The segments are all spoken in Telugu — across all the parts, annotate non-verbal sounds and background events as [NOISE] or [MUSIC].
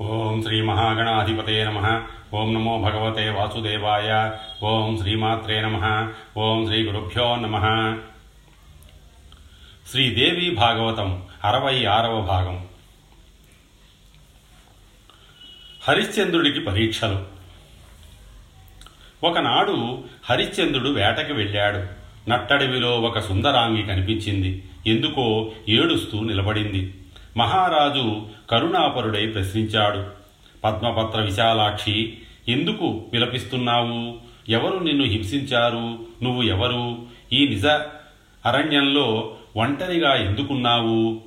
ఓం శ్రీ మహాగణాధిపతే నమ. ఓం నమో భగవతే వాసుదేవాయ. ఓం శ్రీమాత్రే నమ. ఓం శ్రీ గురుభ్యో నమ. శ్రీదేవి భాగవతం అరవై ఆరవ భాగం. హరిశ్చంద్రుడికి పరీక్షలు. ఒకనాడు హరిశ్చంద్రుడు వేటకి వెళ్ళాడు. నట్టడవిలో ఒక సుందరాంగి కనిపించింది. ఎందుకో ఏడుస్తూ నిలబడింది. మహారాజు కరుణాపరుడై ప్రశ్నించాడు. పద్మపత్ర విశాలాక్షి ఎందుకు విలపిస్తున్నావు? ఎవరు నిన్ను హింసించారు? నువ్వు ఎవరు? ఈ నిజ అరణ్యంలో ఒంటరిగా ఎందుకున్నావు?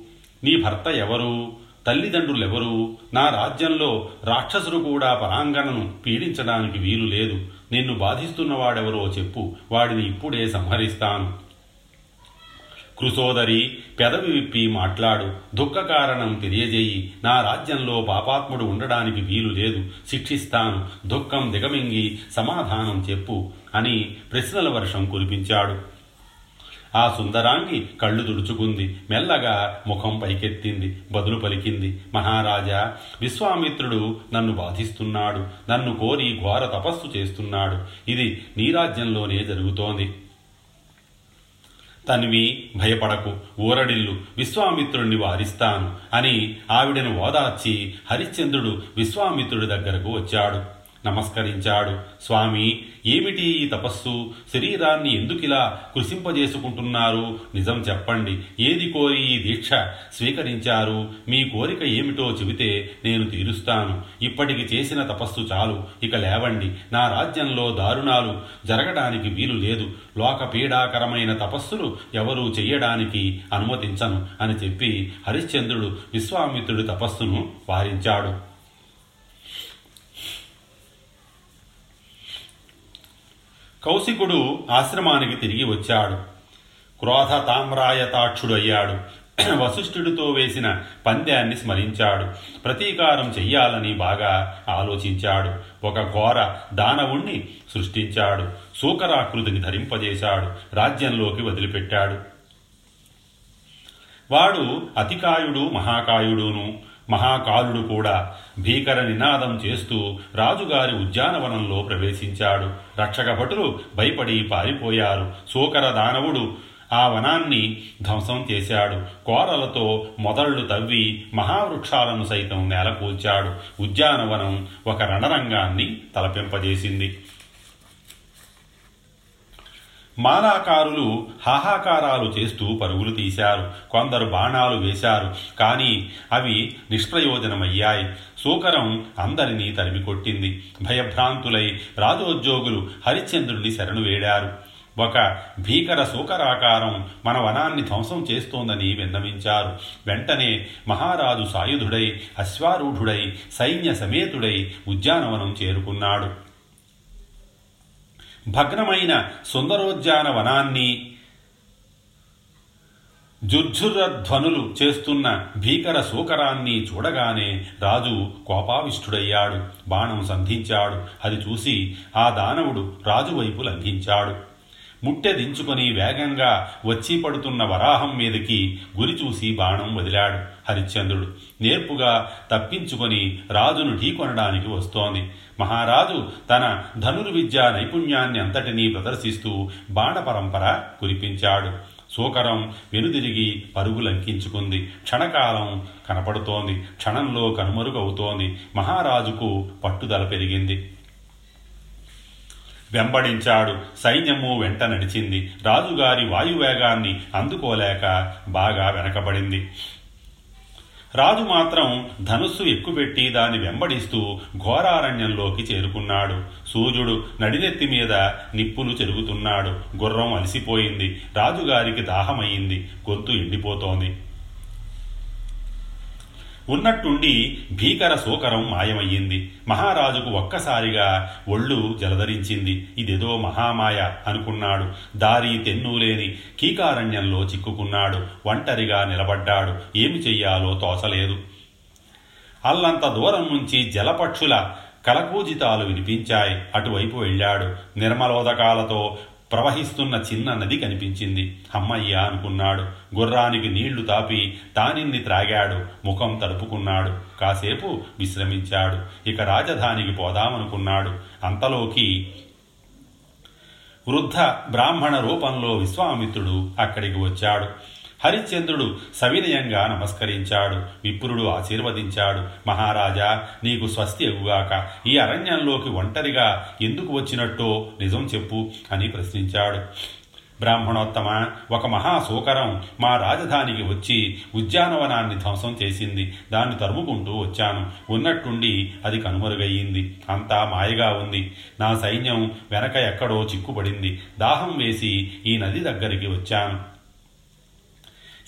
నీ భర్త ఎవరు? తల్లిదండ్రులెవరు? నా రాజ్యంలో రాక్షసుడు కూడా పరాంగణను పీడించడానికి వీలు లేదు. నిన్ను బాధిస్తున్నవాడెవరో చెప్పు. వాడిని ఇప్పుడే సంహరిస్తాను. కృసోదరి పెదవి విప్పి మాట్లాడు. దుఃఖ కారణం తెలియజేయి. నా రాజ్యంలో పాపాత్ముడు ఉండడానికి వీలు లేదు. శిక్షిస్తాను. దుఃఖం దిగమింగి సమాధానం చెప్పు అని ప్రశ్నల వర్షం కురిపించాడు. ఆ సుందరాంగి కళ్ళు తుడుచుకుంది. మెల్లగా ముఖం పైకెత్తింది. బదులు పలికింది మహారాజా విశ్వామిత్రుడు నన్ను బాధిస్తున్నాడు. నన్ను కోరి ఘోర తపస్సు చేస్తున్నాడు. ఇది నీ రాజ్యంలోనే జరుగుతోంది. తన్వి భయపడకు ఊరడిల్లు విశ్వామిత్రుణ్ణి వారిస్తాను అని ఆవిడను ఓదార్చి హరిశ్చంద్రుడు విశ్వామిత్రుడి దగ్గరకు వచ్చాడు. నమస్కరించాడు. స్వామి ఏమిటి ఈ తపస్సు? శరీరాన్ని ఎందుకిలా కృషింపజేసుకుంటున్నారు? నిజం చెప్పండి. ఏది కోరి ఈ దీక్ష? స్వీకరించారు. మీ కోరిక ఏమిటో చెబితే నేను తీరుస్తాను. ఇప్పటికి చేసిన తపస్సు చాలు. ఇక లేవండి. నా రాజ్యంలో దారుణాలు జరగడానికి వీలు లేదు. లోక పీడాకరమైన తపస్సులు ఎవరూ చెయ్యడానికి అనుమతించను అని చెప్పి హరిశ్చంద్రుడు విశ్వామిత్రుడి తపస్సును వారించాడు. కౌశికుడు ఆశ్రమానికి తిరిగి వచ్చాడు. క్రోధ తామ్రాయతాక్షుడు అయ్యాడు [CLEARS THROAT] వశిష్ఠుడితో వేసిన పంద్యాన్ని స్మరించాడు. ప్రతీకారం చెయ్యాలని బాగా ఆలోచించాడు. ఒక ఘోర దానవుణ్ణి సృష్టించాడు. శూకరాకృతిని ధరింపజేశాడు. రాజ్యంలోకి వదిలిపెట్టాడు. వాడు అతికాయుడు మహాకాయుడును మహాకాలుడు కూడా భీకర నినాదం చేస్తూ రాజుగారి ఉద్యానవనంలో ప్రవేశించాడు. రక్షకభటులు భయపడి పారిపోయారు. సోకర దానవుడు ఆ వనాన్ని ధ్వంసం చేశాడు. కోరలతో మొదళ్ళు తవ్వి మహావృక్షాలను సైతం నేలకూల్చాడు. ఉద్యానవనం ఒక రణరంగాన్ని తలపింపజేసింది. మాలాకారులు హాహాకారాలు చేస్తూ పరుగులు తీశారు. కొందరు బాణాలు వేశారు. కానీ అవి నిష్ప్రయోజనమయ్యాయి. సూకరం అందరినీ తరిమికొట్టింది. భయభ్రాంతులై రాజోద్యోగులు హరిశ్చంద్రుడిని శరణు వేడారు. ఒక భీకర సూకరాకారం మన వనాన్ని ధ్వంసం చేస్తోందని విన్నవించారు. వెంటనే మహారాజు సాయుధుడై అశ్వారూఢుడై సైన్య సమేతుడై ఉద్యానవనం చేరుకున్నాడు. భగ్నమైన సుందరోద్యాన వనాన్ని జుర్జుర్రధ్వనులు చేస్తున్న భీకర సూకరాన్ని చూడగానే రాజు కోపావిష్ఠుడయ్యాడు బాణం సంధించాడు. అది చూసి ఆ దానవుడు రాజువైపు లంఘించాడు. ముట్టె దించుకొని వేగంగా వచ్చి పడుతున్న వరాహం మీదకి గురి చూసి బాణం వదిలాడు. హరిశ్చంద్రుడు. నేర్పుగా తప్పించుకొని రాజును ఢీకొనడానికి వస్తోంది. మహారాజు తన ధనుర్విద్యా నైపుణ్యాన్ని అంతటినీ ప్రదర్శిస్తూ బాణ పరంపర కురిపించాడు. సూకరం వెనుదిరిగి పరుగులంకించుకుంది క్షణకాలం కనపడుతోంది. క్షణంలో కనుమరుగవుతోంది. మహారాజుకు పట్టుదల పెరిగింది. వెంబడించాడు. సైన్యము వెంట నడిచింది. రాజుగారి వాయువేగాన్ని అందుకోలేక బాగా వెనకబడింది. రాజు మాత్రం ధనుస్సు ఎక్కుపెట్టి దాన్ని వెంబడిస్తూ ఘోరారణ్యంలోకి చేరుకున్నాడు. సూర్యుడు నడినెత్తి మీద నిప్పులు చెరుగుతున్నాడు. గుర్రం అలసిపోయింది. రాజుగారికి దాహమయ్యింది. గొంతు ఎండిపోతోంది. ఉన్నట్టుండి భీకర సూకరం మాయమయ్యింది. మహారాజుకు ఒక్కసారిగా ఒళ్ళు జలధరించింది. ఇదేదో మహామాయ అనుకున్నాడు. దారి తెన్నులేని కీకారణ్యంలో చిక్కుకున్నాడు. ఒంటరిగా నిలబడ్డాడు. ఏమి చెయ్యాలో తోచలేదు. అల్లంత దూరం నుంచి జలపక్షుల కలకూజితాలు వినిపించాయి. అటువైపు వెళ్ళాడు. నిర్మలోదకాలతో ప్రవహిస్తున్న చిన్న నది కనిపించింది. అమ్మయ్య అనుకున్నాడు. గుర్రానికి నీళ్ళు తాపి తానిన్ని త్రాగాడు. ముఖం తడుపుకున్నాడు. కాసేపు విశ్రమించాడు. ఇక రాజధానికి పోదామనుకున్నాడు. అంతలోకి వృద్ధ బ్రాహ్మణ రూపంలో విశ్వామిత్రుడు అక్కడికి వచ్చాడు. హరిశ్చంద్రుడు సవినయంగా నమస్కరించాడు. విప్రుడు ఆశీర్వదించాడు. మహారాజా నీకు స్వస్తి ఎగుగాక ఈ అరణ్యంలోకి ఒంటరిగా ఎందుకు వచ్చినట్టో నిజం చెప్పు అని ప్రశ్నించాడు. బ్రాహ్మణోత్తమ ఒక మహాశోకరం మా రాజధానికి వచ్చి ఉద్యానవనాన్ని ధ్వంసం చేసింది. దాన్ని తరుముకుంటూ వచ్చాను. ఉన్నట్టుండి అది కనుమరుగయ్యింది. అంతా మాయగా ఉంది. నా సైన్యం వెనక ఎక్కడో చిక్కుపడింది. దాహం వేసి ఈ నది దగ్గరికి వచ్చాను.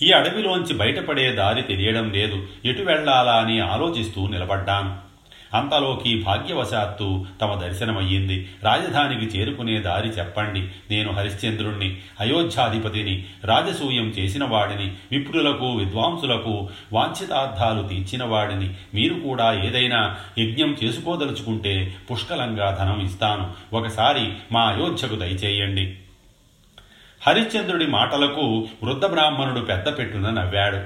ఈ అడవిలోంచి బయటపడే దారి తెలియడం లేదు. ఎటు వెళ్ళాలా అని ఆలోచిస్తూ నిలబడ్డాను. అంతలోకి భాగ్యవశాత్తు తమ దర్శనమయ్యింది. రాజధానికి చేరుకునే దారి చెప్పండి. నేను హరిశ్చంద్రుణ్ణి అయోధ్యాధిపతిని రాజసూయం చేసిన వాడిని విప్రులకు విద్వాంసులకు వాంఛితార్థాలు తీర్చిన వాడిని మీరు కూడా ఏదైనా యజ్ఞం చేసుకోదలుచుకుంటే పుష్కలంగా ధనం ఇస్తాను. ఒకసారి మా అయోధ్యకు దయచేయండి. హరిశ్చంద్రుడి మాటలకు వృద్ధ బ్రాహ్మణుడు పెద్ద పెట్టున నవ్వాడు.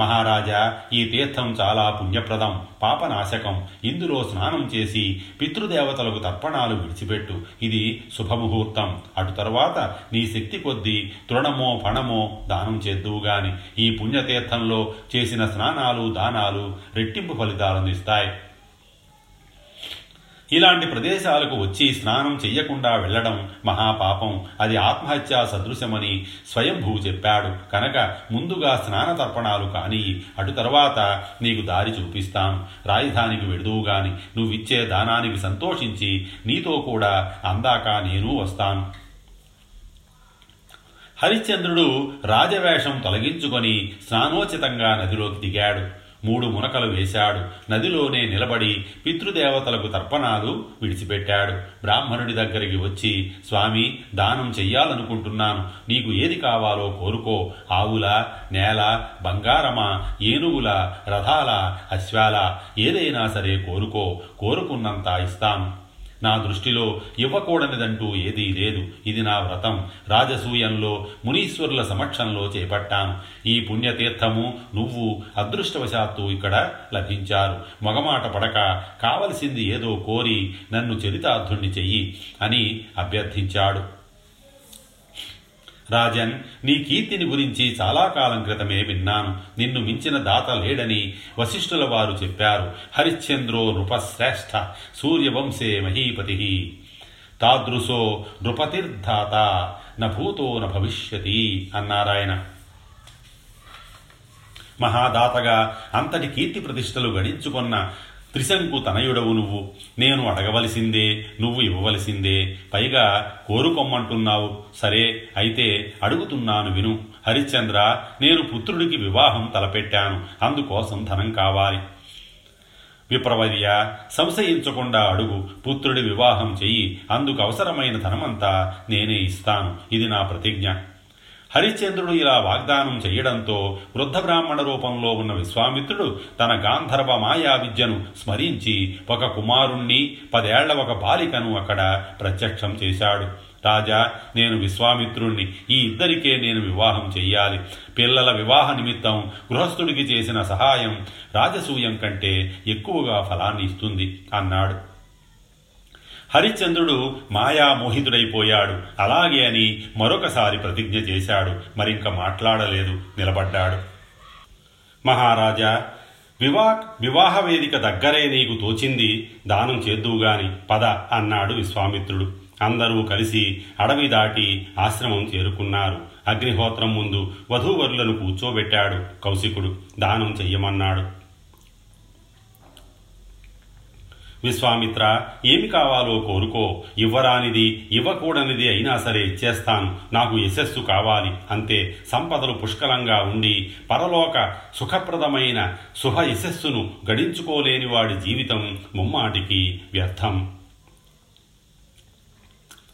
మహారాజా ఈ తీర్థం చాలా పుణ్యప్రదం పాపనాశకం. ఇందులో స్నానం చేసి పితృదేవతలకు తర్పణాలు విడిచిపెట్టు. ఇది శుభముహూర్తం. అటు తర్వాత నీ శక్తి కొద్దీ తృణమో ఫణమో దానం చేద్దువు గాని. ఈ పుణ్యతీర్థంలో చేసిన స్నానాలు దానాలు రెట్టింపు ఫలితాలను ఇస్తాయి. ఇలాంటి ప్రదేశాలకు వచ్చి స్నానం చెయ్యకుండా వెళ్ళడం మహాపాపం. అది ఆత్మహత్యా సదృశమని స్వయంభూ చెప్పాడు. కనుక ముందుగా స్నాన తర్పణాలు కాని అటు తర్వాత నీకు దారి చూపిస్తాను రాజధానికి వెడుదువుగాని నువ్విచ్చే దానానికి సంతోషించి నీతో కూడా అందాక నేను వస్తాను. హరిశ్చంద్రుడు రాజవేషం తొలగించుకొని స్నానోచితంగా నదిలోకి దిగాడు. మూడు మునకలు వేశాడు. నదిలోనే నిలబడి పితృదేవతలకు తర్పణాలు విడిచిపెట్టాడు. బ్రాహ్మణుడి దగ్గరికి వచ్చి స్వామి దానం చెయ్యాలనుకుంటున్నాను. నీకు ఏది కావాలో కోరుకో. ఆవుల నేల బంగారమా ఏనుగుల రథాల అశ్వాల ఏదైనా సరే కోరుకో. కోరుకున్నంత ఇస్తాను నా దృష్టిలో ఇవ్వకూడనిదంటూ ఏదీ లేదు. ఇది నా వ్రతం. రాజసూయంలో మునీశ్వరుల సమక్షంలో చేపట్టాను. ఈ పుణ్యతీర్థము నువ్వు అదృష్టవశాత్తు ఇక్కడ లభించారు. మగమాట పడక కావలసింది ఏదో కోరి నన్ను చరితార్థుణ్ణి చెయ్యి అని అభ్యర్థించాడు. రాజన్ నీ కీర్తిని గురించి చాలా కాలం క్రితమే విన్నాను. నిన్ను మించిన దాత లేడని వశిష్ఠుల వారు చెప్పారు. హరిశ్చంద్రో నృపశ్రేష్ఠ సూర్యవంశే మహీపతి. తాదృశో నృపతిర్ధాత నభూతో న భవిష్యతి అన్నారాయన మహాదాతగా అంతటి కీర్తి ప్రతిష్టలు గడించుకున్న త్రిశంకు తనయుడవు నువ్వు. నేను అడగవలసిందే నువ్వు ఇవ్వవలసిందే. పైగా కోరుకొమ్మంటున్నావు. సరే అయితే అడుగుతున్నాను విను. హరిశ్చంద్ర నేను పుత్రుడికి వివాహం తలపెట్టాను. అందుకోసం ధనం కావాలి. విప్రవర్య సంశయించకుండా అడుగు. పుత్రుడి వివాహం చెయ్యి. అందుకు అవసరమైన ధనమంతా నేనే ఇస్తాను. ఇది నా ప్రతిజ్ఞ. హరిశ్చంద్రుడు ఇలా వాగ్దానం చేయడంతో వృద్ధ బ్రాహ్మణ రూపంలో ఉన్న విశ్వామిత్రుడు తన గాంధర్వ మాయా విద్యను స్మరించి ఒక కుమారుణ్ణి పదేళ్ళ ఒక బాలికను అక్కడ ప్రత్యక్షం చేశాడు. రాజా నేను విశ్వామిత్రుణ్ణి ఈ ఇద్దరికే నేను వివాహం చెయ్యాలి. పిల్లల వివాహ నిమిత్తం గృహస్థుడికి చేసిన సహాయం రాజసూయం కంటే ఎక్కువగా ఫలాన్ని ఇస్తుంది అన్నాడు. హరిశ్చంద్రుడు మాయా మోహితుడైపోయాడు అలాగే అని మరొకసారి ప్రతిజ్ఞ చేశాడు. మరింక మాట్లాడలేదు. నిలబడ్డాడు. మహారాజా వివా వివాహ వేదిక దగ్గరే నీకు తోచింది. దానం చేద్దువుగాని పద అన్నాడు విశ్వామిత్రుడు. అందరూ కలిసి అడవి దాటి ఆశ్రమం చేరుకున్నారు. అగ్నిహోత్రం ముందు వధూవరులను కూర్చోబెట్టాడు కౌశికుడు. దానం చెయ్యమన్నాడు. విశ్వామిత్ర ఏమి కావాలో కోరుకో. ఇవ్వరానిది ఇవ్వకూడనిది అయినా సరే ఇచ్చేస్తాను. నాకు యశస్సు కావాలి. అంతే. సంపదలు పుష్కలంగా ఉండి పరలోక సుఖప్రదమైన శుభ యశస్సును గడించుకోలేని వాడి జీవితం ముమ్మాటికి వ్యర్థం.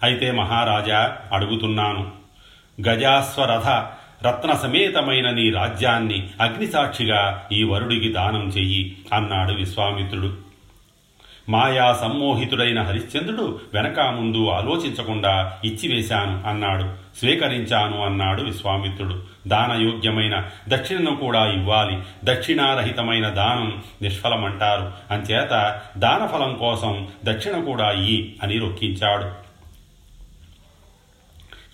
అయితే మహారాజా అడుగుతున్నాను. గజాస్వరథ రత్న సమేతమైన నీ రాజ్యాన్ని అగ్నిసాక్షిగా ఈ వరుడికి దానం చెయ్యి అన్నాడు విశ్వామిత్రుడు. మాయా సమ్మోహితుడైన హరిశ్చంద్రుడు వెనక ముందు ఆలోచించకుండా ఇచ్చివేశాను అన్నాడు. స్వీకరించాను అన్నాడు విశ్వామిత్రుడు. దానయోగ్యమైన దక్షిణను కూడా ఇవ్వాలి. దక్షిణారహితమైన దానం నిష్ఫలమంటారు. అంచేత దానఫలం కోసం దక్షిణ కూడా ఇయ్యి అని రొక్కించాడు.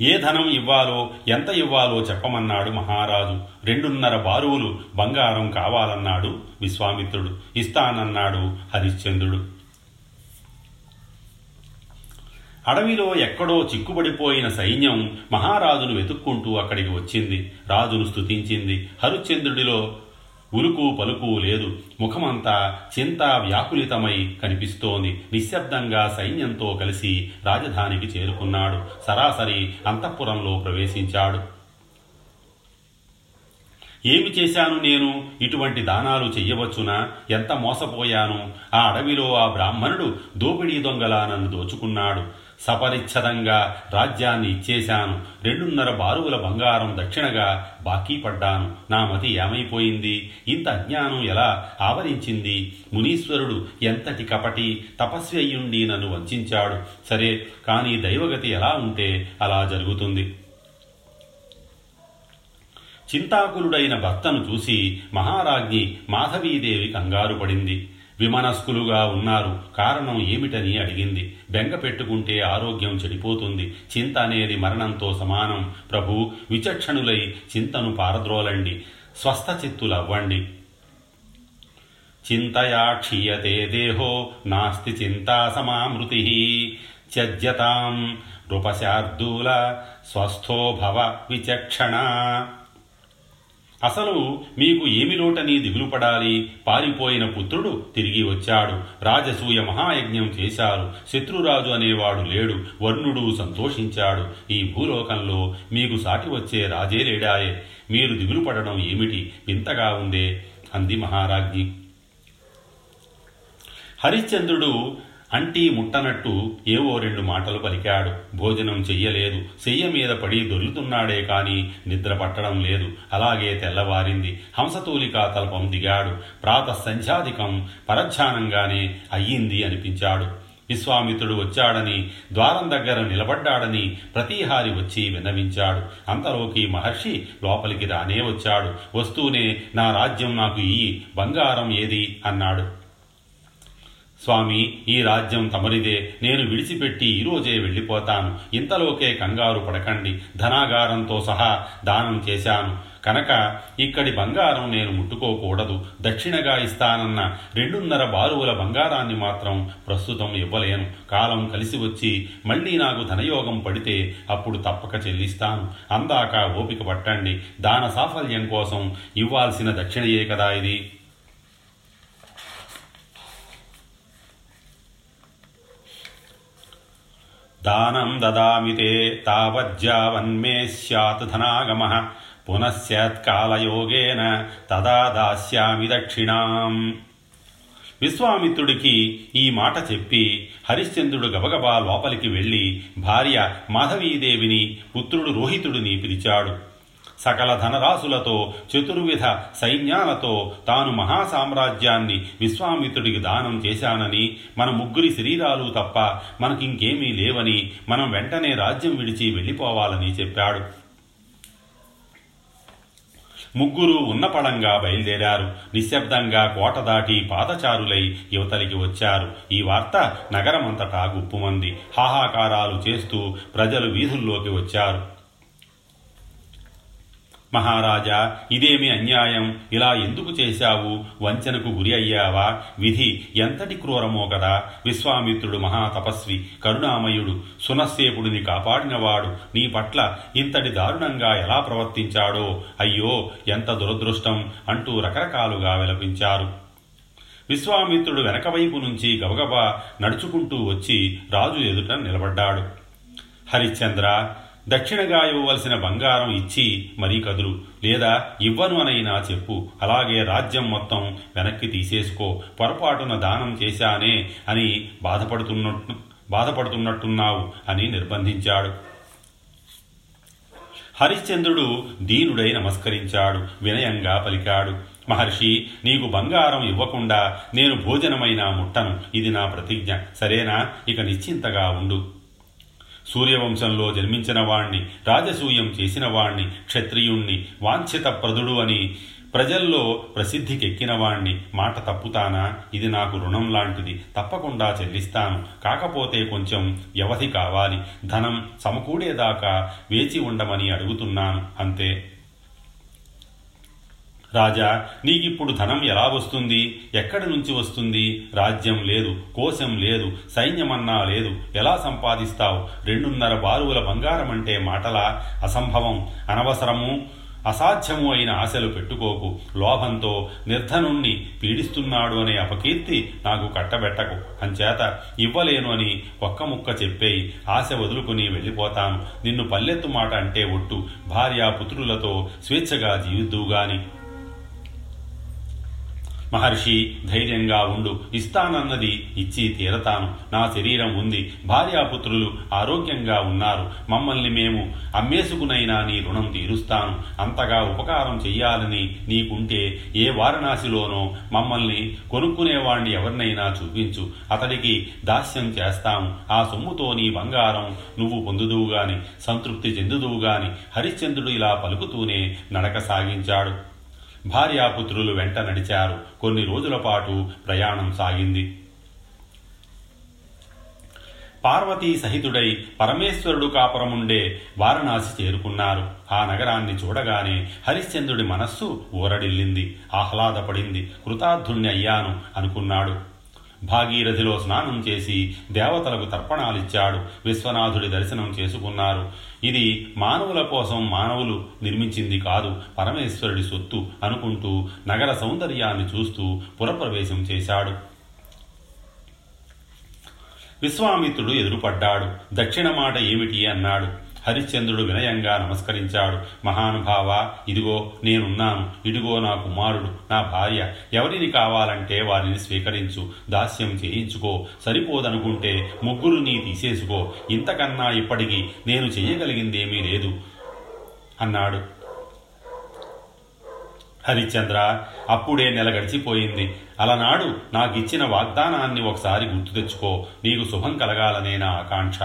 ఏ ధనం ఇవ్వాలో ఎంత ఇవ్వాలో చెప్పమన్నాడు మహారాజు. రెండున్నర బారువులు బంగారం కావాలన్నాడు విశ్వామిత్రుడు. ఇస్తానన్నాడు హరిశ్చంద్రుడు. అడవిలో ఎక్కడో చిక్కుబడిపోయిన సైన్యం మహారాజును వెతుక్కుంటూ అక్కడికి వచ్చింది. రాజును స్థుతించింది హరిశ్చంద్రుడిలో ఉలుకు పలుకు లేదు. ముఖమంతా చింత వ్యాకులితమై కనిపిస్తోంది. నిశ్శబ్దంగా సైన్యంతో కలిసి రాజధానికి చేరుకున్నాడు. సరాసరి అంతఃపురంలో ప్రవేశించాడు. ఏమి చేశాను నేను? ఇటువంటి దానాలు చెయ్యవచ్చునా? ఎంత మోసపోయాను? ఆ అడవిలో ఆ బ్రాహ్మణుడు దోపిడీ దొంగలా నన్ను దోచుకున్నాడు. సపరిచ్ఛదంగా రాజ్యాన్ని ఇచ్చేశాను. రెండున్నర బారువుల బంగారం దక్షిణగా బాకీ పడ్డాను. నా మతి ఏమైపోయింది? ఇంత అజ్ఞానం ఎలా ఆవరించింది? మునీశ్వరుడు ఎంతటి కపటి తపస్వి అయ్యుండి నన్ను వంచాడు. సరే కానీ దైవగతి ఎలా ఉంటే అలా జరుగుతుంది. చింతాకులుడైన భర్తను చూసి మహారాజ్ఞి మాధవీదేవి కంగారు పడింది. విమనస్కులుగా ఉన్నారు. కారణం ఏమిటని అడిగింది. బెంగ పెట్టుకుంటే ఆరోగ్యం చెడిపోతుంది. చింత అనేది మరణంతో సమానం. ప్రభు విచక్షణులై చింతను పారద్రోలండి. స్వస్థ చిత్తులవ్వండి చింతయా క్షీయతే దేహో నాస్తి చింతా సమామృతి త్యజ్యతాం. నృపశార్దూల స్వస్థో భవ విచక్షణ. అసలు మీకు ఏమి లోటని దిగులు పడాలి పారిపోయిన పుత్రుడు తిరిగి వచ్చాడు. రాజసూయ మహాయజ్ఞం చేశారు. శత్రురాజు అనేవాడు లేడు. వర్ణుడు సంతోషించాడు. ఈ భూలోకంలో మీకు సాటి వచ్చే రాజే లేడాయే. మీరు దిగులు పడడం ఏమిటి? వింతగా ఉందే అంది మహారాజ్ఞి. హరిశ్చంద్రుడు అంటీ ముట్టనట్టు ఏవో రెండు మాటలు పలికాడు. భోజనం చెయ్యలేదు. చెయ్య మీద పడి దొర్లుతున్నాడే కానీ నిద్ర పట్టడం లేదు. అలాగే తెల్లవారింది. హంసతూలికా తల్పం దిగాడు. ప్రాత సంధ్యాధికం పరధ్యానంగానే అయ్యింది అనిపించాడు. విశ్వామిత్రుడు వచ్చాడని ద్వారం దగ్గర నిలబడ్డాడని ప్రతీహారి వచ్చి విన్నవించాడు. అంతలోకి మహర్షి లోపలికి రానే వచ్చాడు. వస్తూనే నా రాజ్యం నాకు ఈ బంగారం ఏది? అన్నాడు. స్వామి ఈ రాజ్యం తమరిదే. నేను విడిచిపెట్టి ఈరోజే వెళ్ళిపోతాను. ఇంతలోకే కంగారు పడకండి. ధనాగారంతో సహా దానం చేశాను. కనుక ఇక్కడి బంగారం నేను ముట్టుకోకూడదు. దక్షిణగా ఇస్తానన్న రెండున్నర బారువుల బంగారాన్ని మాత్రం ప్రస్తుతం ఇవ్వలేను. కాలం కలిసి వచ్చి మళ్ళీ నాకు ధనయోగం పడితే అప్పుడు తప్పక చెల్లిస్తాను. అందాక ఓపిక పట్టండి. దాన సాఫల్యం కోసం ఇవ్వాల్సిన దక్షిణయే కదా ఇది. దానం దదామి తే తావజ్జావన్మే స్యాత్ ధనాగమ. పునఃస్యాత్కాలయోగేన తదా దాస్యామి దక్షిణాం. విశ్వామిత్రుడికి ఈ మాట చెప్పి హరిశ్చంద్రుడు గబగబా లోపలికి వెళ్ళి భార్య మాధవీదేవిని పుత్రుడు రోహితుడిని పిలిచాడు. సకల ధనరాశులతో చతుర్విధ సైన్యాలతో తాను మహాసామ్రాజ్యాన్ని విశ్వామిత్రుడికి దానం చేశానని మన ముగ్గురి శరీరాలు తప్ప మనకింకేమీ లేవని మనం వెంటనే రాజ్యం విడిచి వెళ్ళిపోవాలని చెప్పాడు. ముగ్గురు ఉన్నపడంగా బయలుదేరారు. నిశ్శబ్దంగా కోట దాటి పాదచారులై యువతలికి వచ్చారు. ఈ వార్త నగరమంతటా గుప్పుమంది. హాహాకారాలు చేస్తూ ప్రజలు వీధుల్లోకి వచ్చారు. మహారాజా ఇదేమి అన్యాయం? ఇలా ఎందుకు చేశావు? వంచనకు గురి అయ్యావా? విధి ఎంతటి క్రూరమో కదా. విశ్వామిత్రుడు మహాతపస్వి కరుణామయుడు సునస్సేపుడిని కాపాడినవాడు. నీ పట్ల ఇంతటి దారుణంగా ఎలా ప్రవర్తించాడో? అయ్యో ఎంత దురదృష్టం! అంటూ రకరకాలుగా విలపించారు. విశ్వామిత్రుడు వెనకవైపు నుంచి గబగబా నడుచుకుంటూ వచ్చి రాజు ఎదుట నిలబడ్డాడు. హరిశ్చంద్ర దక్షిణగా ఇవ్వవలసిన బంగారం ఇచ్చి మరీ కదులు. లేదా ఇవ్వను అనైనా చెప్పు. అలాగే రాజ్యం మొత్తం వెనక్కి తీసేసుకో. పొరపాటున దానం చేశానే అని బాధపడుతున్నట్టు బాధపడుతున్నట్టున్నావు అని నిర్బంధించాడు. హరిశ్చంద్రుడు దీనుడై నమస్కరించాడు. వినయంగా పలికాడు. మహర్షి నీకు బంగారం ఇవ్వకుండా నేను భోజనమైనా ముట్టను. ఇది నా ప్రతిజ్ఞ. సరేనా? ఇక నిశ్చింతగా ఉండు. సూర్యవంశంలో జన్మించిన వాణ్ణి రాజసూయం చేసిన వాణ్ణి క్షత్రియుణ్ణి వాంఛిత ప్రదుడు అని ప్రజల్లో ప్రసిద్ధికెక్కిన వాణ్ణి మాట తప్పుతానా? ఇది నాకు రుణం లాంటిది. తప్పకుండా చెల్లిస్తాను. కాకపోతే కొంచెం వ్యవధి కావాలి. ధనం సమకూడేదాకా వేచి ఉండమని అడుగుతున్నాను. అంతే. రాజా నీకిప్పుడు ధనం ఎలా వస్తుంది? ఎక్కడి నుంచి వస్తుంది? రాజ్యం లేదు కోశం లేదు సైన్యమన్నా లేదు ఎలా సంపాదిస్తావు? రెండున్నర బారువుల బంగారం అంటే మాటల? అసంభవం అనవసరము? అసాధ్యము అయిన ఆశలు పెట్టుకోకు. లోభంతో నిర్ధనుణ్ణి పీడిస్తున్నాడు అనే అపకీర్తి నాకు కట్టబెట్టకు. అంచేత ఇవ్వలేను అని ఒక్క ముక్క చెప్పేయి. ఆశ వదులుకుని వెళ్ళిపోతాను. నిన్ను పల్లెత్తు మాట అంటే ఒట్టు. భార్యా పుత్రులతో స్వేచ్ఛగా జీవిద్దువుగాని. మహర్షి ధైర్యంగా ఉండు ఇస్తానన్నది ఇచ్చి తీరతాను. నా శరీరం ఉంది భార్యాపుత్రులు ఆరోగ్యంగా ఉన్నారు. మమ్మల్ని మేము అమ్మేసుకునైనా నీ రుణం తీరుస్తాను. అంతగా ఉపకారం చెయ్యాలని నీకుంటే ఏ వారణాసిలోనో మమ్మల్ని కొనుక్కునేవాణ్ణి ఎవరినైనా చూపించు. అతడికి దాస్యం చేస్తాము ఆ సొమ్ముతో నీ బంగారం నువ్వు పొందుదువుగాని సంతృప్తి చెందుదువుగాని హరిశ్చంద్రుడు ఇలా పలుకుతూనే నడక సాగించాడు. భార్యాపుత్రులు వెంట నడిచారు. కొన్ని రోజుల పాటు ప్రయాణం సాగింది. పార్వతీ సహితుడై పరమేశ్వరుడు కాపురముండే వారణాసి చేరుకున్నారు. ఆ నగరాన్ని చూడగానే హరిశ్చంద్రుడి మనస్సు ఊరడిల్లింది. ఆహ్లాదపడింది. కృతార్థుణ్ణి అయ్యాను అనుకున్నాడు. భాగీరథిలో స్నానం చేసి దేవతలకు తర్పణాలిచ్చాడు. విశ్వనాథుడి దర్శనం చేసుకున్నారు. ఇది మానవుల కోసం మానవులు నిర్మించింది కాదు పరమేశ్వరుడి సొత్తు అనుకుంటూ నగర సౌందర్యాన్ని చూస్తూ పురప్రవేశం చేశాడు. విశ్వామిత్రుడు ఎదురుపడ్డాడు. దక్షిణ మాట ఏమిటి అన్నాడు. హరిశ్చంద్రుడు వినయంగా నమస్కరించాడు. మహానుభావ ఇదిగో నేనున్నాను. ఇదిగో నా కుమారుడు నా భార్య. ఎవరిని కావాలంటే వారిని స్వీకరించు. దాస్యం చేయించుకో. సరిపోదనుకుంటే ముగ్గురు నీ తీసేసుకో. ఇంతకన్నా ఇప్పటికీ నేను చేయగలిగిందేమీ లేదు అన్నాడు. హరిశ్చంద్ర అప్పుడే నెల గడిచిపోయింది. అలనాడు నాకిచ్చిన వాగ్దానాన్ని ఒకసారి గుర్తు తెచ్చుకో. నీకు శుభం కలగాలనే నా ఆకాంక్ష.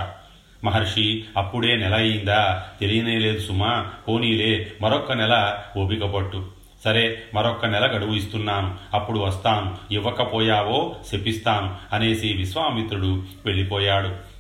మహర్షి అప్పుడే నెల అయిందా? తెలియనే లేదు సుమా. పోనీలే మరొక్క నెల ఓపిక పట్టు. సరే మరొక్క నెల గడువు ఇస్తున్నాను. అప్పుడు వస్తాను. ఇవ్వకపోయావో శపిస్తాను అనేసి విశ్వామిత్రుడు వెళ్ళిపోయాడు.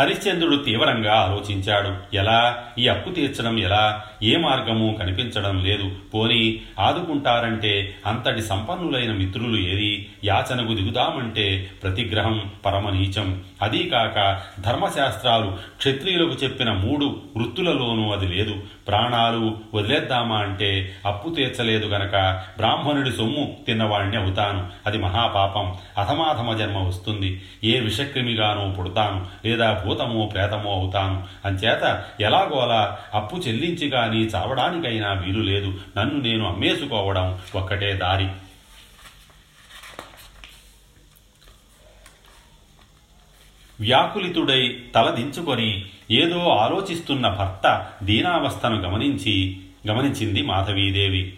హరిశ్చంద్రుడు తీవ్రంగా ఆలోచించాడు. ఎలా? ఈ అప్పు తీర్చడం ఎలా? ఏ మార్గము కనిపించడం లేదు. పోని ఆదుకుంటారంటే అంతటి సంపన్నులైన మిత్రులు ఏది? యాచనకు దిగుదామంటే ప్రతిగ్రహం పరమనీచం. అదీ కాక ధర్మశాస్త్రాలు క్షత్రియులకు చెప్పిన మూడు వృత్తులలోనూ అది లేదు. ప్రాణాలు వదిలేద్దామా అంటే అప్పు తీర్చలేదు గనక బ్రాహ్మణుడి సొమ్ము తిన్నవాణ్ణి అవుతాను. అది మహాపాపం. అధమాధమ జన్మ వస్తుంది. ఏ విషక్రిమిగానూ పుడతాను. లేదా భూతమో ప్రేతమో అవుతాను. అంచేత ఎలాగోలా అప్పు చెల్లించి కానీ చావడానికైనా వీలు లేదు. నన్ను నేను అమ్మేసుకోవడం ఒక్కటే దారి. వ్యాకులితుడై తలదించుకొని ఏదో ఆలోచిస్తున్న భర్త దీనావస్థను గమనించి గమనించింది మాధవీదేవి.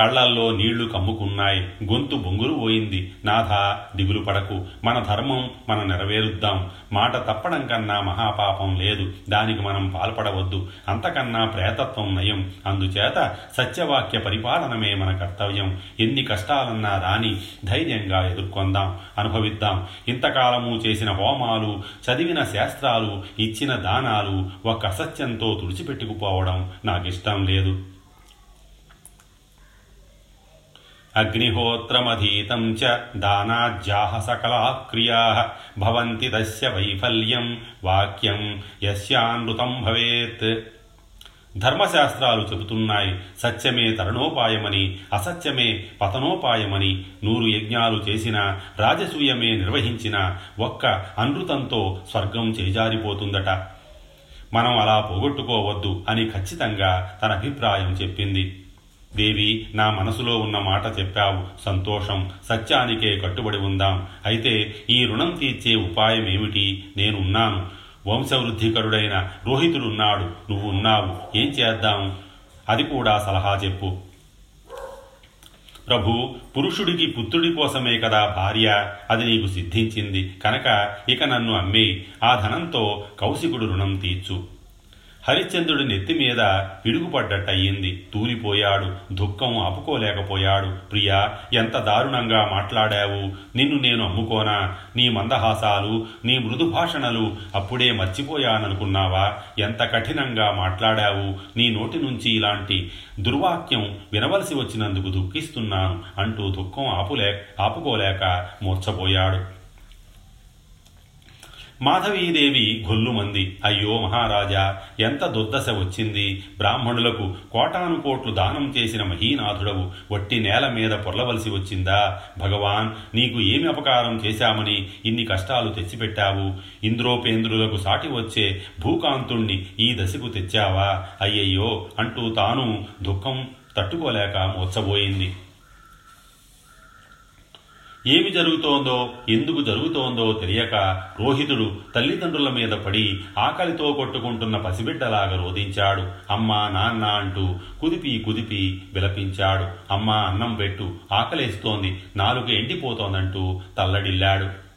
కళ్ళల్లో నీళ్ళు కమ్ముకున్నాయి. గొంతు బొంగురు పోయింది. నాథ దిగులు పడకు. మన ధర్మం మనం నెరవేరుద్దాం. మాట తప్పడం కన్నా మహాపాపం లేదు. దానికి మనం పాల్పడవద్దు. అంతకన్నా ప్రేతత్వం నయం. అందుచేత సత్యవాక్య పరిపాలనమే మన కర్తవ్యం. ఎన్ని కష్టాలన్నా రాని ధైర్యంగా ఎదుర్కొందాం. అనుభవిద్దాం. ఇంతకాలము చేసిన హోమాలు చదివిన శాస్త్రాలు ఇచ్చిన దానాలు ఒక అసత్యంతో తుడిచిపెట్టుకుపోవడం నాకిష్టం లేదు. అగ్నిహోత్రమధీతం చ దానాజ్యాహ సకలా క్రియా భవంతి తస్య వైఫల్యం వాక్యం యస్యానృతం భవేత్. ధర్మశాస్త్రాలు చెబుతున్నాయి సత్యమే తరణోపాయమని అసత్యమే పతనోపాయమని నూరు యజ్ఞాలు చేసిన రాజసూయమే నిర్వహించిన ఒక్క అనృతంతో స్వర్గం చేజారిపోతుందట. మనం అలా పోగొట్టుకోవద్దు అని ఖచ్చితంగా తన అభిప్రాయం చెప్పింది. దేవి నా మనసులో ఉన్న మాట చెప్పావు. సంతోషం. సత్యానికే కట్టుబడి ఉందాం. అయితే ఈ రుణం తీర్చే ఉపాయం ఏమిటి? నేనున్నాను. వంశవృద్ధికరుడైన రోహితుడున్నాడు. నువ్వు ఉన్నావు ఏం చేద్దాం? అది కూడా సలహా చెప్పు. ప్రభు పురుషుడికి పుత్రుడి కోసమే కదా భార్య? అది నీకు సిద్ధించింది. కనుక ఇక నన్ను అమ్మి. ఆ ధనంతో కౌశికుడు రుణం తీర్చు. హరిశ్చంద్రుడి నెత్తి మీద పిడుగుపడ్డట్టయింది తూలిపోయాడు దుఃఖం ఆపుకోలేకపోయాడు. ప్రియా ఎంత దారుణంగా మాట్లాడావు. నిన్ను నేను అమ్ముకోనా? నీ మందహాసాలు నీ మృదు భాషణలు అప్పుడే మర్చిపోయాననుకున్నావా? ఎంత కఠినంగా మాట్లాడావు. నీ నోటి నుంచి ఇలాంటి దుర్వాక్యం వినవలసి వచ్చినందుకు దుఃఖిస్తున్నాను అంటూ దుఃఖం ఆపులే ఆపుకోలేక మూర్చపోయాడు మాధవీదేవి గొల్లుమంది. అయ్యో మహారాజా ఎంత దుర్దశ వచ్చింది. బ్రాహ్మణులకు కోటాను కోట్లు దానం చేసిన మహీనాథుడవు వట్టి నేల మీద పొర్లవలసి వచ్చిందా? భగవాన్ నీకు ఏమి అపకారం చేశామని ఇన్ని కష్టాలు తెచ్చిపెట్టావు. ఇంద్రోపేంద్రులకు సాటి వచ్చే భూకాంతుణ్ణి ఈ దశకు తెచ్చావా? అయ్యయ్యో అంటూ తాను దుఃఖం తట్టుకోలేక మోచ్చబోయింది ఏమి జరుగుతోందో ఎందుకు జరుగుతోందో తెలియక రోహితుడు తల్లిదండ్రుల మీద పడి ఆకలితో కొట్టుకుంటున్న పసిబిడ్డలాగా రోధించాడు. అమ్మా నాన్న అంటూ కుదిపి కుదిపి విలపించాడు. అమ్మా అన్నం పెట్టు ఆకలేస్తోంది నాలుగు ఎండిపోతోందంటూ తల్లడిల్లాడు.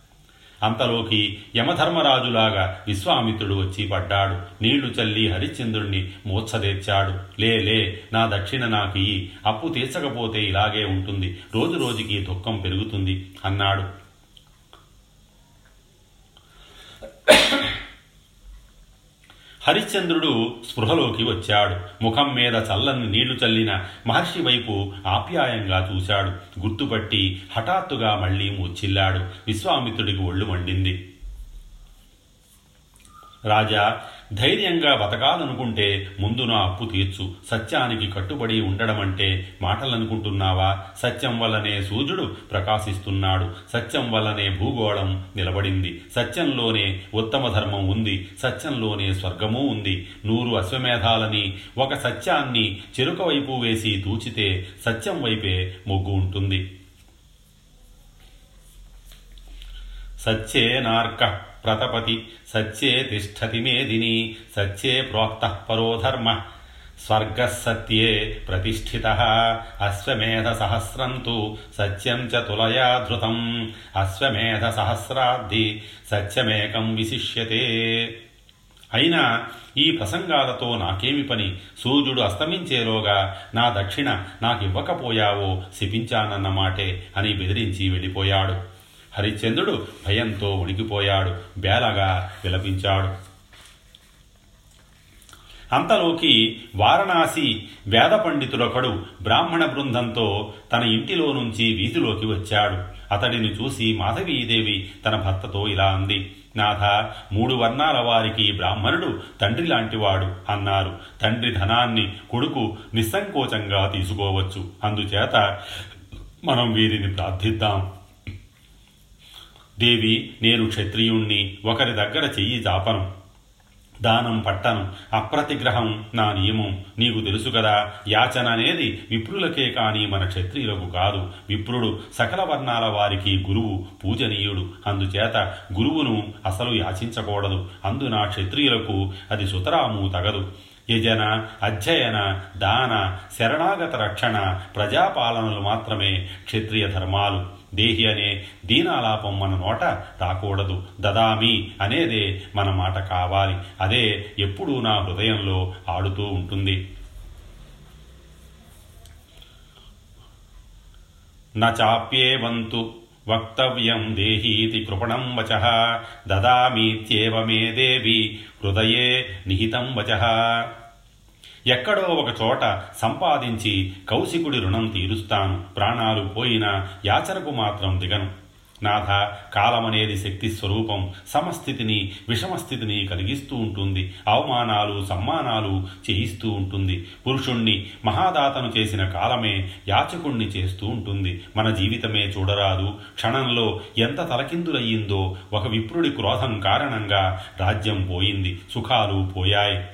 అంతలోకి యమధర్మరాజులాగా విశ్వామిత్రుడు వచ్చి పడ్డాడు. నీళ్ళు చల్లి హరిశ్చంద్రుణ్ణి మూర్ఛదేర్చాడు. లే లే నా దక్షిణ నాకు ఈ అప్పు తీర్చకపోతే ఇలాగే ఉంటుంది. రోజు రోజుకి దుఃఖం పెరుగుతుంది అన్నాడు. హరిశ్చంద్రుడు స్పృహలోకి వచ్చాడు. ముఖం మీద చల్లని నీళ్ళు చల్లిన మహర్షి వైపు ఆప్యాయంగా చూశాడు. గుర్తుపట్టి హఠాత్తుగా మళ్ళీ మూర్చిల్లాడు విశ్వామిత్రుడికి ఒళ్ళు మండింది. రాజా ధైర్యంగా బతకాలనుకుంటే ముందు నా అప్పు తీర్చు. సత్యానికి కట్టుబడి ఉండడమంటే మాటలనుకుంటున్నావా? సత్యం వల్లనే సూర్యుడు ప్రకాశిస్తున్నాడు. సత్యం వల్లనే భూగోళం నిలబడింది. సత్యంలోనే ఉత్తమ ధర్మం ఉంది. సత్యంలోనే స్వర్గము ఉంది. నూరు అశ్వమేధాలని ఒక సత్యాన్ని చెరుక వైపు వేసి తూచితే సత్యం వైపే మొగ్గు ఉంటుంది. సత్యే రతపతి ప్రతపతి సత్యే తిష్టతి మేదిని సత్యే ప్రోక్త పరోధర్మ స్వర్గసత్యే ప్రతిష్ఠిత అశ్వమేధ సహస్రం తు సత్యం చ తులయా ధృతం అశ్వమేధ సహస్రాబ్ది సత్యమేకం విశిష్యతే అయినా ఈ ప్రసంగాలతో నాకేమి పని? సూర్యుడు అస్తమించేలోగా నా దక్షిణ నాకివ్వకపోయావో శపించానన్నమాటే అని బెదిరించి వెళ్ళిపోయాడు. హరిశ్చంద్రుడు భయంతో ఉడికిపోయాడు బేలగా విలపించాడు. అంతలోకి వారణాసి వేద పండితుడొకడు బ్రాహ్మణ బృందంతో తన ఇంటిలో నుంచి వీధిలోకి వచ్చాడు. అతడిని చూసి మాధవీదేవి తన భర్తతో ఇలా అంది నాథ మూడు వర్ణాల వారికి బ్రాహ్మణుడు తండ్రి లాంటివాడు అన్నారు. తండ్రి ధనాన్ని కొడుకు నిస్సంకోచంగా తీసుకోవచ్చు. అందుచేత మనం వీరిని ప్రార్థిద్దాం. దేవి నేను క్షత్రియుణ్ణి ఒకరి దగ్గర చెయ్యి జాపను. దానం పట్టను అప్రతిగ్రహం నా నియమం. నీకు తెలుసు కదా యాచన అనేది విప్రులకే కాని మన క్షత్రియులకు కాదు. విప్రుడు సకల వర్ణాల వారికి గురువు పూజనీయుడు. అందుచేత గురువును అసలు యాచించకూడదు. అందున క్షత్రియులకు అది సుతరాము తగదు. యజన అధ్యయన దాన శరణాగత రక్షణ ప్రజాపాలనలు మాత్రమే క్షత్రియ ధర్మాలు. దేహి అనే దీనాలాపం మన నోట రాకూడదు. దదామి అనేదే మన మాట కావాలి. అదే ఎప్పుడూ నా హృదయంలో ఆడుతూ ఉంటుంది. నాప్యేవంతు వక్తవ్యం దేహీతి కృపణం వచ. దదామీత్యేవ మే దేవి హృదయే నిహితం వచ. ఎక్కడో ఒక చోట సంపాదించి కౌశికుడి రుణం తీరుస్తాను. ప్రాణాలు పోయినా యాచనకు మాత్రం దిగను. నాథ కాలమనేది శక్తి స్వరూపం సమస్థితిని విషమస్థితిని కలిగిస్తూ ఉంటుంది. అవమానాలు సమ్మానాలు చేయిస్తూ ఉంటుంది. పురుషుణ్ణి మహాదాతను చేసిన కాలమే యాచకుణ్ణి చేస్తూ ఉంటుంది. మన జీవితమే చూడరాదు. క్షణంలో ఎంత తలకిందులయ్యిందో ఒక విప్రుడి క్రోధం కారణంగా రాజ్యం పోయింది. సుఖాలు పోయాయి.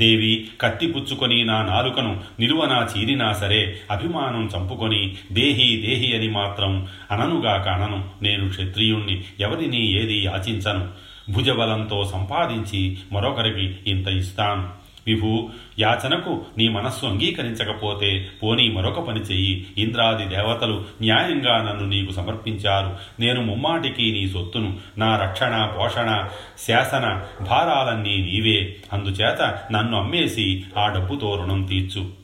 దేవి కత్తిపుచ్చుకొని నా నాలుకను నిలువనా చీరినా సరే అభిమానం చంపుకొని దేహి దేహి అని మాత్రం అననుగాక అనను. నేను క్షత్రియుణ్ణి ఎవరిని ఏది యాచించను? భుజబలంతో సంపాదించి మరొకరికి ఇంత ఇస్తాను. విభు యాచనకు నీ మనస్సు అంగీకరించకపోతే పోనీ మరొక పని చెయ్యి. ఇంద్రాది దేవతలు న్యాయంగా నన్ను నీకు సమర్పించారు. నేను ముమ్మాటికి నీ సొత్తును నా రక్షణ పోషణ శాసన భారాలన్నీ నీవే. అందుచేత నన్ను అమ్మేసి ఆ డబ్బుతో రుణం తీర్చు.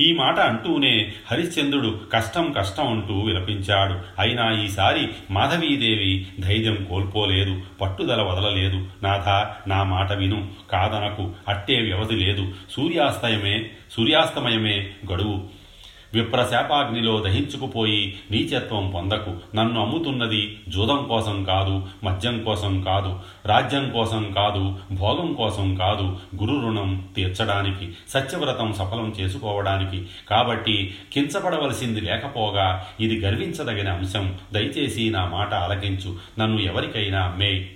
ఈ మాట అంటూనే హరిశ్చంద్రుడు కష్టం కష్టం అంటూ విలపించాడు. అయినా ఈసారి మాధవీదేవి ధైర్యం కోల్పోలేదు. పట్టుదల వదలలేదు. నాథ నా మాట విను. కాదనకు అట్టే వ్యవధి లేదు. సూర్యాస్తయమే సూర్యాస్తమయమే గడువు. విప్రశాపాగ్నిలో దహించుకుపోయి నీచత్వం పొందకు. నన్ను అమ్ముతున్నది జూదం కోసం కాదు మద్యం కోసం కాదు రాజ్యం కోసం కాదు భోగం కోసం కాదు గురు రుణం తీర్చడానికి సత్యవ్రతం సఫలం చేసుకోవడానికి. కాబట్టి కించపడవలసింది లేకపోగా ఇది గర్వించదగిన అంశం. దయచేసి నా మాట ఆలకించు. నన్ను ఎవరికైనా మే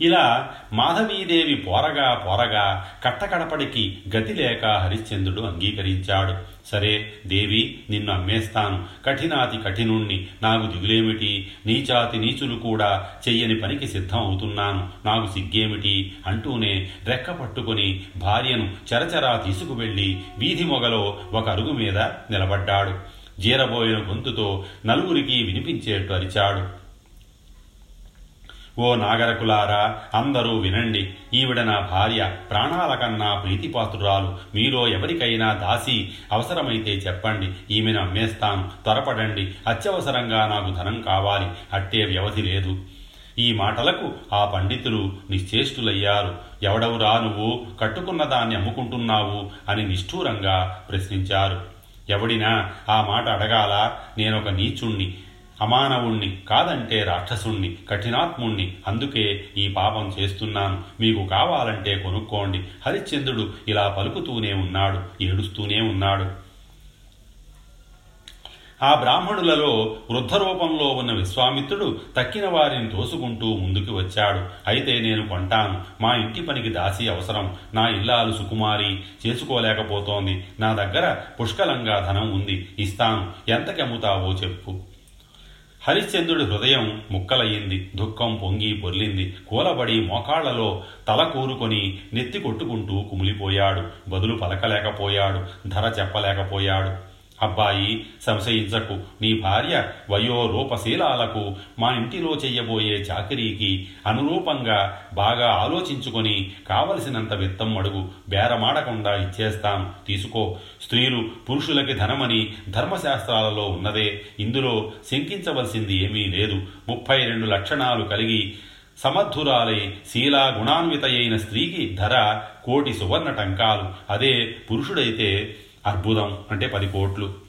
ఇలా మాధవీదేవి పోరగా పోరగా కట్టకడపడికి గతి లేక హరిశ్చంద్రుడు అంగీకరించాడు. సరే దేవి నిన్ను అమ్మేస్తాను. కఠినాతి కఠినుణ్ణి. నాకు దిగులేమిటి? నీచాతి నీచులు కూడా చెయ్యని పనికి సిద్ధం అవుతున్నాను నాకు సిగ్గేమిటి? అంటూనే రెక్క పట్టుకుని భార్యను చరచరా తీసుకువెళ్ళి వీధి మొగలో ఒక అరుగు మీద నిలబడ్డాడు. జీరబోయిన గొంతుతో నలుగురికి వినిపించేట్టు అరిచాడు. ఓ నాగరకులారా అందరూ వినండి. ఈవిడ నా భార్య. ప్రాణాల కన్నా ప్రీతిపాత్రురాలు. మీలో ఎవరికైనా దాసి అవసరమైతే చెప్పండి. ఈమెను అమ్మేస్తాను త్వరపడండి. అత్యవసరంగా నాకు ధనం కావాలి. అట్టే వ్యవధి లేదు. ఈ మాటలకు ఆ పండితులు నిశ్చేష్టులయ్యారు. ఎవడవురా నువ్వు? కట్టుకున్న దాన్ని అమ్ముకుంటున్నావు అని నిష్ఠూరంగా ప్రశ్నించారు. ఎవడినా ఆ మాట అడగాల? నేనొక నీచుణ్ణి. అమానవుణ్ణి కాదంటే రాక్షసుణ్ణి కఠినాత్ముణ్ణి. అందుకే ఈ పాపం చేస్తున్నాను. మీకు కావాలంటే కొనుక్కోండి. హరిశ్చంద్రుడు ఇలా పలుకుతూనే ఉన్నాడు. ఏడుస్తూనే ఉన్నాడు. ఆ బ్రాహ్మణులలో వృద్ధ రూపంలో ఉన్న విశ్వామిత్రుడు తక్కిన వారిని తోసుకుంటూ ముందుకు వచ్చాడు. అయితే నేను కొంటాను. మా ఇంటి పనికి దాసి అవసరం. నా ఇల్లాలు సుకుమారి చేసుకోలేకపోతోంది. నా దగ్గర పుష్కలంగా ధనం ఉంది. ఇస్తాను. ఎంతకెమ్ముతావో చెప్పు. హరిశ్చంద్రుడి హృదయం ముక్కలయ్యింది దుఃఖం పొంగి పొర్లింది. కూలబడి మోకాళ్ళలో తల కూరుకొని నెత్తి కొట్టుకుంటూ కుమిలిపోయాడు. బదులు పలకలేకపోయాడు ధర చెప్పలేకపోయాడు. అబ్బాయి సంశయించకు నీ భార్య వయో రూపశీలాలకు మా ఇంటిలో చెయ్యబోయే చాకరీకి అనురూపంగా బాగా ఆలోచించుకొని కావలసినంత విత్తం అడుగు. బేరమాడకుండా ఇచ్చేస్తాను. తీసుకో. స్త్రీలు పురుషులకి ధనమని ధర్మశాస్త్రాలలో ఉన్నదే. ఇందులో శంకించవలసింది ఏమీ లేదు. ముప్పై రెండు లక్షణాలు కలిగి సమర్థురాలై శీలా గుణాన్వితయైన స్త్రీకి ధర కోటి సువర్ణ టంకాలు. అదే పురుషుడైతే అర్బుదం అంటే పది కోట్లు.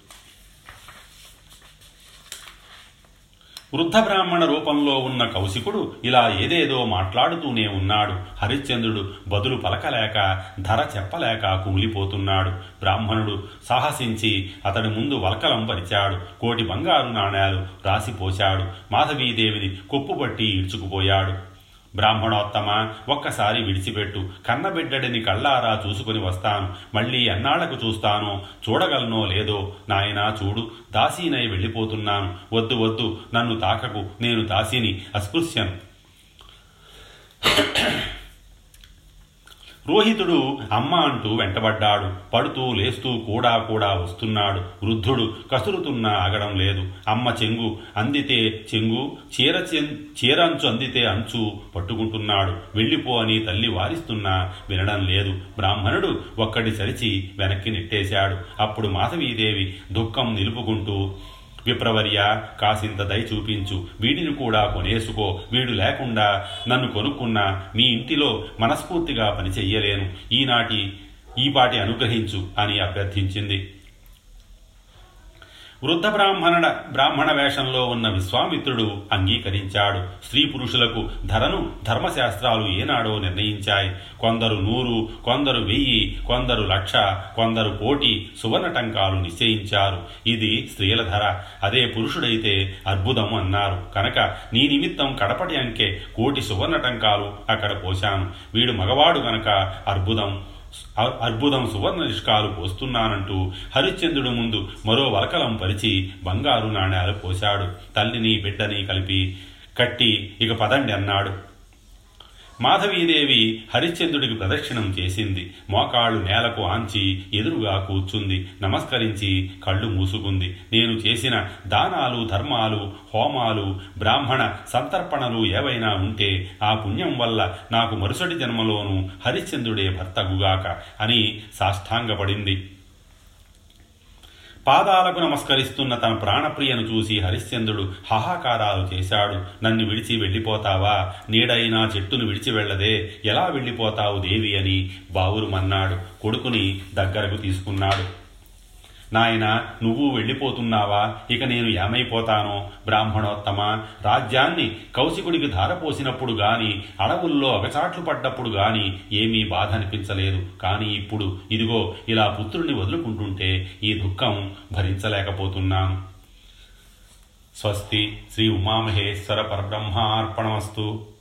వృద్ధ బ్రాహ్మణ రూపంలో ఉన్న కౌశికుడు ఇలా ఏదేదో మాట్లాడుతూనే ఉన్నాడు. హరిశ్చంద్రుడు బదులు పలకలేక ధర చెప్పలేక కుమిలిపోతున్నాడు బ్రాహ్మణుడు సాహసించి అతడి ముందు వలకలం పరిచాడు. కోటి బంగారు నాణేలు రాసిపోశాడు. మాధవీదేవిని కొప్పుపట్టి ఈడ్చుకుపోయాడు. బ్రాహ్మణోత్తమ ఒక్కసారి విడిచిపెట్టు. కన్నబిడ్డడిని కళ్ళారా చూసుకుని వస్తాను. మళ్ళీ ఎన్నాళ్ళకు చూస్తానో చూడగలనో లేదో నాయనా చూడు. దాసీనై వెళ్ళిపోతున్నాను. వద్దు వద్దు నన్ను తాకకు. నేను దాసీని అస్పృశ్యను. రోహితుడు అమ్మ అంటూ వెంటబడ్డాడు. పడుతూ లేస్తూ కూడా కూడా వస్తున్నాడు. వృద్ధుడు కసురుతున్నా ఆగడం లేదు. అమ్మ చెంగు అందితే చెంగు చీర చీరంచు అందితే అంచు పట్టుకుంటున్నాడు. వెళ్ళిపో అని తల్లి వారిస్తున్నా వినడం లేదు. బ్రాహ్మణుడు ఒక్కడి సరిచి వెనక్కి నెట్టేశాడు. అప్పుడు మాధవీదేవి దుఃఖం నిలుపుకుంటూ విప్రవర్య కాసింత దయ చూపించు. వీడిని కూడా కొనేసుకో. వీడు లేకుండా నన్ను కొనుక్కున్నా మీ ఇంటిలో మనస్ఫూర్తిగా పని చెయ్యలేను. ఈనాటి ఈపాటి అనుగ్రహించు అని అభ్యర్థించింది. వృద్ధ బ్రాహ్మణ బ్రాహ్మణ వేషంలో ఉన్న విశ్వామిత్రుడు అంగీకరించాడు. స్త్రీ పురుషులకు ధరను ధర్మశాస్త్రాలు ఏనాడో నిర్ణయించాయి. కొందరు నూరు కొందరు వెయ్యి కొందరు లక్ష కొందరు కోటి సువర్ణ టంకాలు నిశ్చయించారు. ఇది స్త్రీల ధర. అదే పురుషుడైతే అద్భుతం అన్నారు. కనుక నీ నిమిత్తం కడపటి అంకె కోటి సువర్ణ టంకాలు అక్కడ పోశాను. వీడు మగవాడు గనక అద్భుతం. అద్భుతం సువర్ణ నిష్కాలు పోస్తున్నానంటూ హరిశ్చంద్రుడు ముందు మరో వరకలం పరిచి బంగారు నాణ్యాలు పోశాడు. తల్లిని బిడ్డని కలిపి కట్టి ఇక పదండి అన్నాడు. మాధవీదేవి హరిశ్చంద్రుడికి ప్రదక్షిణం చేసింది. మోకాళ్ళు నేలకు ఆంచి ఎదురుగా కూర్చుంది. నమస్కరించి కళ్ళు మూసుకుంది. నేను చేసిన దానాలు ధర్మాలు హోమాలు బ్రాహ్మణ సంతర్పణలు ఏవైనా ఉంటే ఆ పుణ్యం వల్ల నాకు మరుసటి జన్మలోనూ హరిశ్చంద్రుడే భర్తగుగాక అని సాష్టాంగపడింది. పాదాలకు నమస్కరిస్తున్న తన ప్రాణప్రియను చూసి హరిశ్చంద్రుడు హాహాకారాలు చేశాడు. నన్ను విడిచి వెళ్ళిపోతావా? నీడైనా చెట్టును విడిచి వెళ్ళదే. ఎలా వెళ్ళిపోతావు దేవి అని బావురుమన్నాడు కొడుకుని దగ్గరకు తీసుకున్నాడు. నాయన నువ్వు వెళ్ళిపోతున్నావా? ఇక నేను ఏమైపోతానో? బ్రాహ్మణోత్తమ రాజ్యాన్ని కౌశికుడికి ధారపోసినప్పుడు గాని అడవుల్లో అగచాట్లు పడ్డప్పుడు గాని ఏమీ బాధ అనిపించలేదు కానీ ఇప్పుడు ఇదిగో ఇలా పుత్రుణ్ణి వదులుకుంటుంటే ఈ దుఃఖం భరించలేకపోతున్నాను. స్వస్తి శ్రీ ఉమామహేశ్వర పరబ్రహ్మార్పణమస్తు.